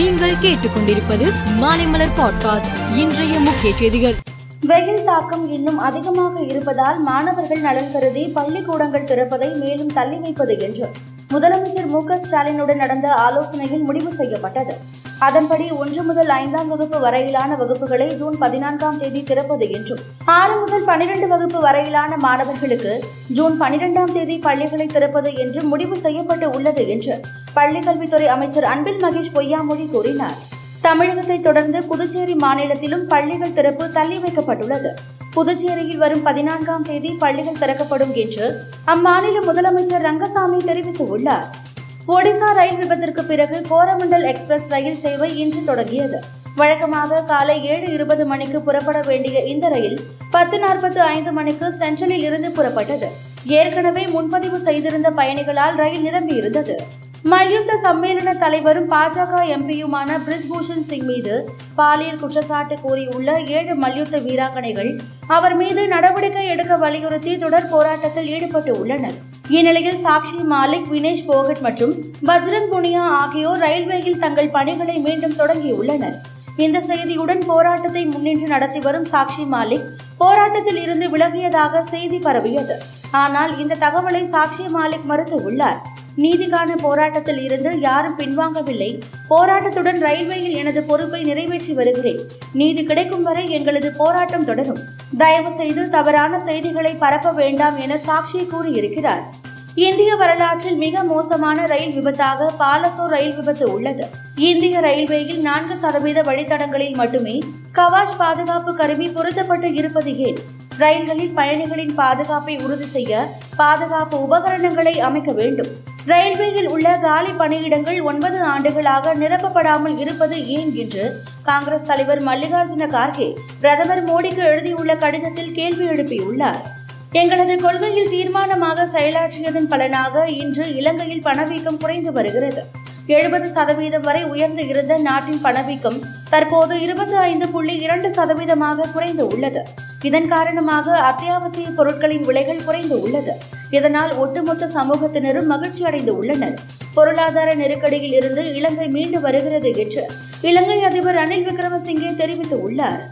நீங்கள் கேட்டுக்கொண்டிருப்பது மாலைமலர் பாட்காஸ்ட் இன்றைய முக்கிய செய்திகள். வெயில் தாக்கம் இன்னும் அதிகமாக இருப்பதால் மாணவர்கள் நலன் கருதி பள்ளிக்கூடங்கள் திறப்பதை மேலும் தள்ளி வைப்பது என்று முதலமைச்சர் மு க ஸ்டாலினுடன் நடந்த ஆலோசனையில் முடிவு செய்யப்பட்டது. அதன்படி ஒன்று முதல் ஐந்தாம் வகுப்பு வரையிலான வகுப்புகளை ஜூன் பதினான்காம் தேதி திறப்பது என்றும் ஆறு முதல் பனிரெண்டு வகுப்பு வரையிலான மாணவர்களுக்கு ஜூன் பனிரெண்டாம் தேதி பள்ளிகளை திறப்பது என்றும் முடிவு செய்யப்பட்டு உள்ளது என்று பள்ளிக்கல்வித்துறை அமைச்சர் அன்பில் மகேஷ் பொய்யாமொழி கூறினார். தமிழகத்தை தொடர்ந்து புதுச்சேரி மாநிலத்திலும் பள்ளிகள் திறப்பு தள்ளி வைக்கப்பட்டுள்ளது. புதுச்சேரியில் வரும் பதினான்காம் தேதி பள்ளிகள் திறக்கப்படும் என்று அம்மாநில முதலமைச்சர் ரங்கசாமி தெரிவித்துள்ளார். ஒடிசா ரயில் விபத்திற்கு பிறகு கோரமண்டல் எக்ஸ்பிரஸ் ரயில் சேவை இன்று தொடங்கியது. வழக்கமாக காலை ஏழு இருபது மணிக்கு புறப்பட வேண்டிய இந்த ரயில் பத்து நாற்பத்து ஐந்து மணிக்கு சென்ட்ரலில் இருந்து புறப்பட்டது. ஏற்கனவே முன்பதிவு செய்திருந்த பயணிகளால் ரயில் நிரம்பியிருந்தது. மல்யுத்த சம்மேளன தலைவரும் பாஜக எம்பியுமான பிரிஜ்பூஷன் சிங் மீது பாலியல் குற்றச்சாட்டு கூறியுள்ள ஏழு மல்யுத்த வீராங்கனைகள் அவர் மீது நடவடிக்கை எடுக்க வலியுறுத்தி தொடர் போராட்டத்தில் ஈடுபட்டு உள்ளனர். இந்நிலையில் சாக்ஷி மாலிக் வினேஷ் போகட் மற்றும் பஜ்ரங் புனியா ஆகியோர் ரயில்வேயில் தங்கள் பணிகளை மீண்டும் தொடங்கியுள்ளனர். இந்த செய்தியுடன் போராட்டத்தை முன்னின்று நடத்தி வரும் சாக்ஷி மாலிக் போராட்டத்தில் இருந்து விலகியதாக செய்தி பரவியது. ஆனால் இந்த தகவலை சாக்ஷி மாலிக் மறுத்து உள்ளார். நீதிக்கான போராட்டத்தில் இருந்து யாரும் பின்வாங்கவில்லை. போராட்டத்துடன் ரயில்வேயில் எனது பொறுப்பை நிறைவேற்றி வருகிறேன். நீதி கிடைக்கும் வரை எங்களது போராட்டம் தொடரும். தயவு செய்து தவறான செய்திகளை பரப்ப வேண்டாம் என சாக்ஷி கூறியிருக்கிறார். இந்திய வரலாற்றில் மிக மோசமான ரயில் விபத்தாக பாலசோர் ரயில் விபத்து உள்ளது. இந்திய ரயில்வேயில் நான்கு சதவீத வழித்தடங்களில் மட்டுமே கவாஷ் பாதுகாப்பு கருவி பொருத்தப்பட்டு இருப்பது ஏன்? ரயில்களில் பயணிகளின் பாதுகாப்பை உறுதி செய்ய பாதுகாப்பு உபகரணங்களை அமைக்க வேண்டும். ரயில்வேயில் உள்ள காலி பணியிடங்கள் ஒன்பது ஆண்டுகளாக நிரப்பப்படாமல் இருப்பது ஏன் என்று காங்கிரஸ் தலைவர் மல்லிகார்ஜுன கார்கே பிரதமர் மோடிக்கு எழுதியுள்ள கடிதத்தில் கேள்வி எழுப்பியுள்ளார். எங்களது கொள்கையில் தீர்மானமாக செயலாற்றியதன் பலனாக இன்று இலங்கையில் பணவீக்கம் குறைந்து வருகிறது. எழுபது சதவீதம் வரை உயர்ந்து இருந்த நாட்டின் பணவீக்கம் தற்போது இருபத்தி ஐந்து புள்ளி இரண்டு சதவீதமாக குறைந்து உள்ளது. இதன் காரணமாக அத்தியாவசிய பொருட்களின் விலைகள் குறைந்து உள்ளது. இதனால் ஒட்டுமொத்த சமூகத்தினரும் மகிழ்ச்சி அடைந்து உள்ளனர். பொருளாதார நெருக்கடியில் இருந்து இலங்கை மீண்டு வருகிறது என்று இலங்கை அதிபர் ரணில் விக்ரமசிங்கே தெரிவித்துள்ளார்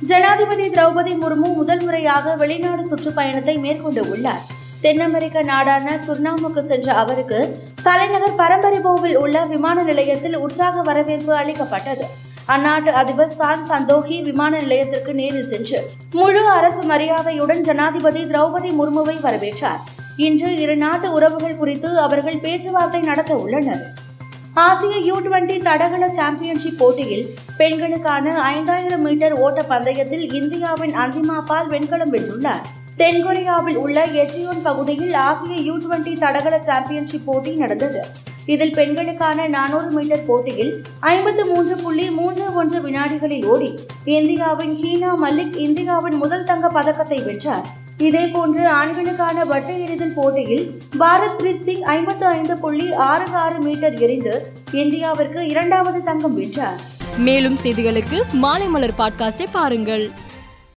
ஜனாதிபதி திரௌபதி முர்மு முதல் முறையாக வெளிநாடு சுற்றுப்பயணத்தை மேற்கொண்டு உள்ளார். தென் அமெரிக்க நாடான சுர்னாமுக்கு சென்ற அவருக்கு தலைநகர் பரம்பரிபோவில் உள்ள விமான நிலையத்தில் உற்சாக வரவேற்பு அளிக்கப்பட்டது. அந்நாட்டு அதிபர் சான் சந்தோகி விமான நிலையத்திற்கு நேரில் சென்று முழு அரசு மரியாதையுடன் ஜனாதிபதி திரௌபதி முர்முவை வரவேற்றார். இன்று இரு நாட்டு உறவுகள் குறித்து அவர்கள் பேச்சுவார்த்தை நடத்த உள்ளனர். ஆசிய யூ டுவெண்டி தடகள சாம்பியன்ஷிப் போட்டியில் பெண்களுக்கான ஐந்தாயிரம் மீட்டர் ஓட்ட பந்தயத்தில் இந்தியாவின் அந்திமா பால் வெண்கலம் வென்றுள்ளார். தென்கொரியாவில் உள்ள எச்சியோன் பகுதியில் ஆசிய யூ டுவெண்டி தடகள சாம்பியன்ஷிப் போட்டி நடந்தது. இதில் பெண்களுக்கான நானூறு மீட்டர் போட்டியில் ஐம்பத்து மூன்று புள்ளி மூன்று ஒன்று வினாடிகளில் ஓடி இந்தியாவின் ஹீனா மல்லிக் இந்தியாவின் முதல் தங்க பதக்கத்தை வென்றார். இதேபோன்று ஆண்களுக்கான வட்ட எறிதல் போட்டியில் பாரத் பிரீத் சிங் ஐம்பத்து ஐந்து புள்ளி ஆறு ஆறு மீட்டர் எரிந்து இந்தியாவிற்கு இரண்டாவது தங்கம் வென்றார். மேலும் செய்திகளுக்கு மாலை மலர் பாட்காஸ்டை பாருங்கள்.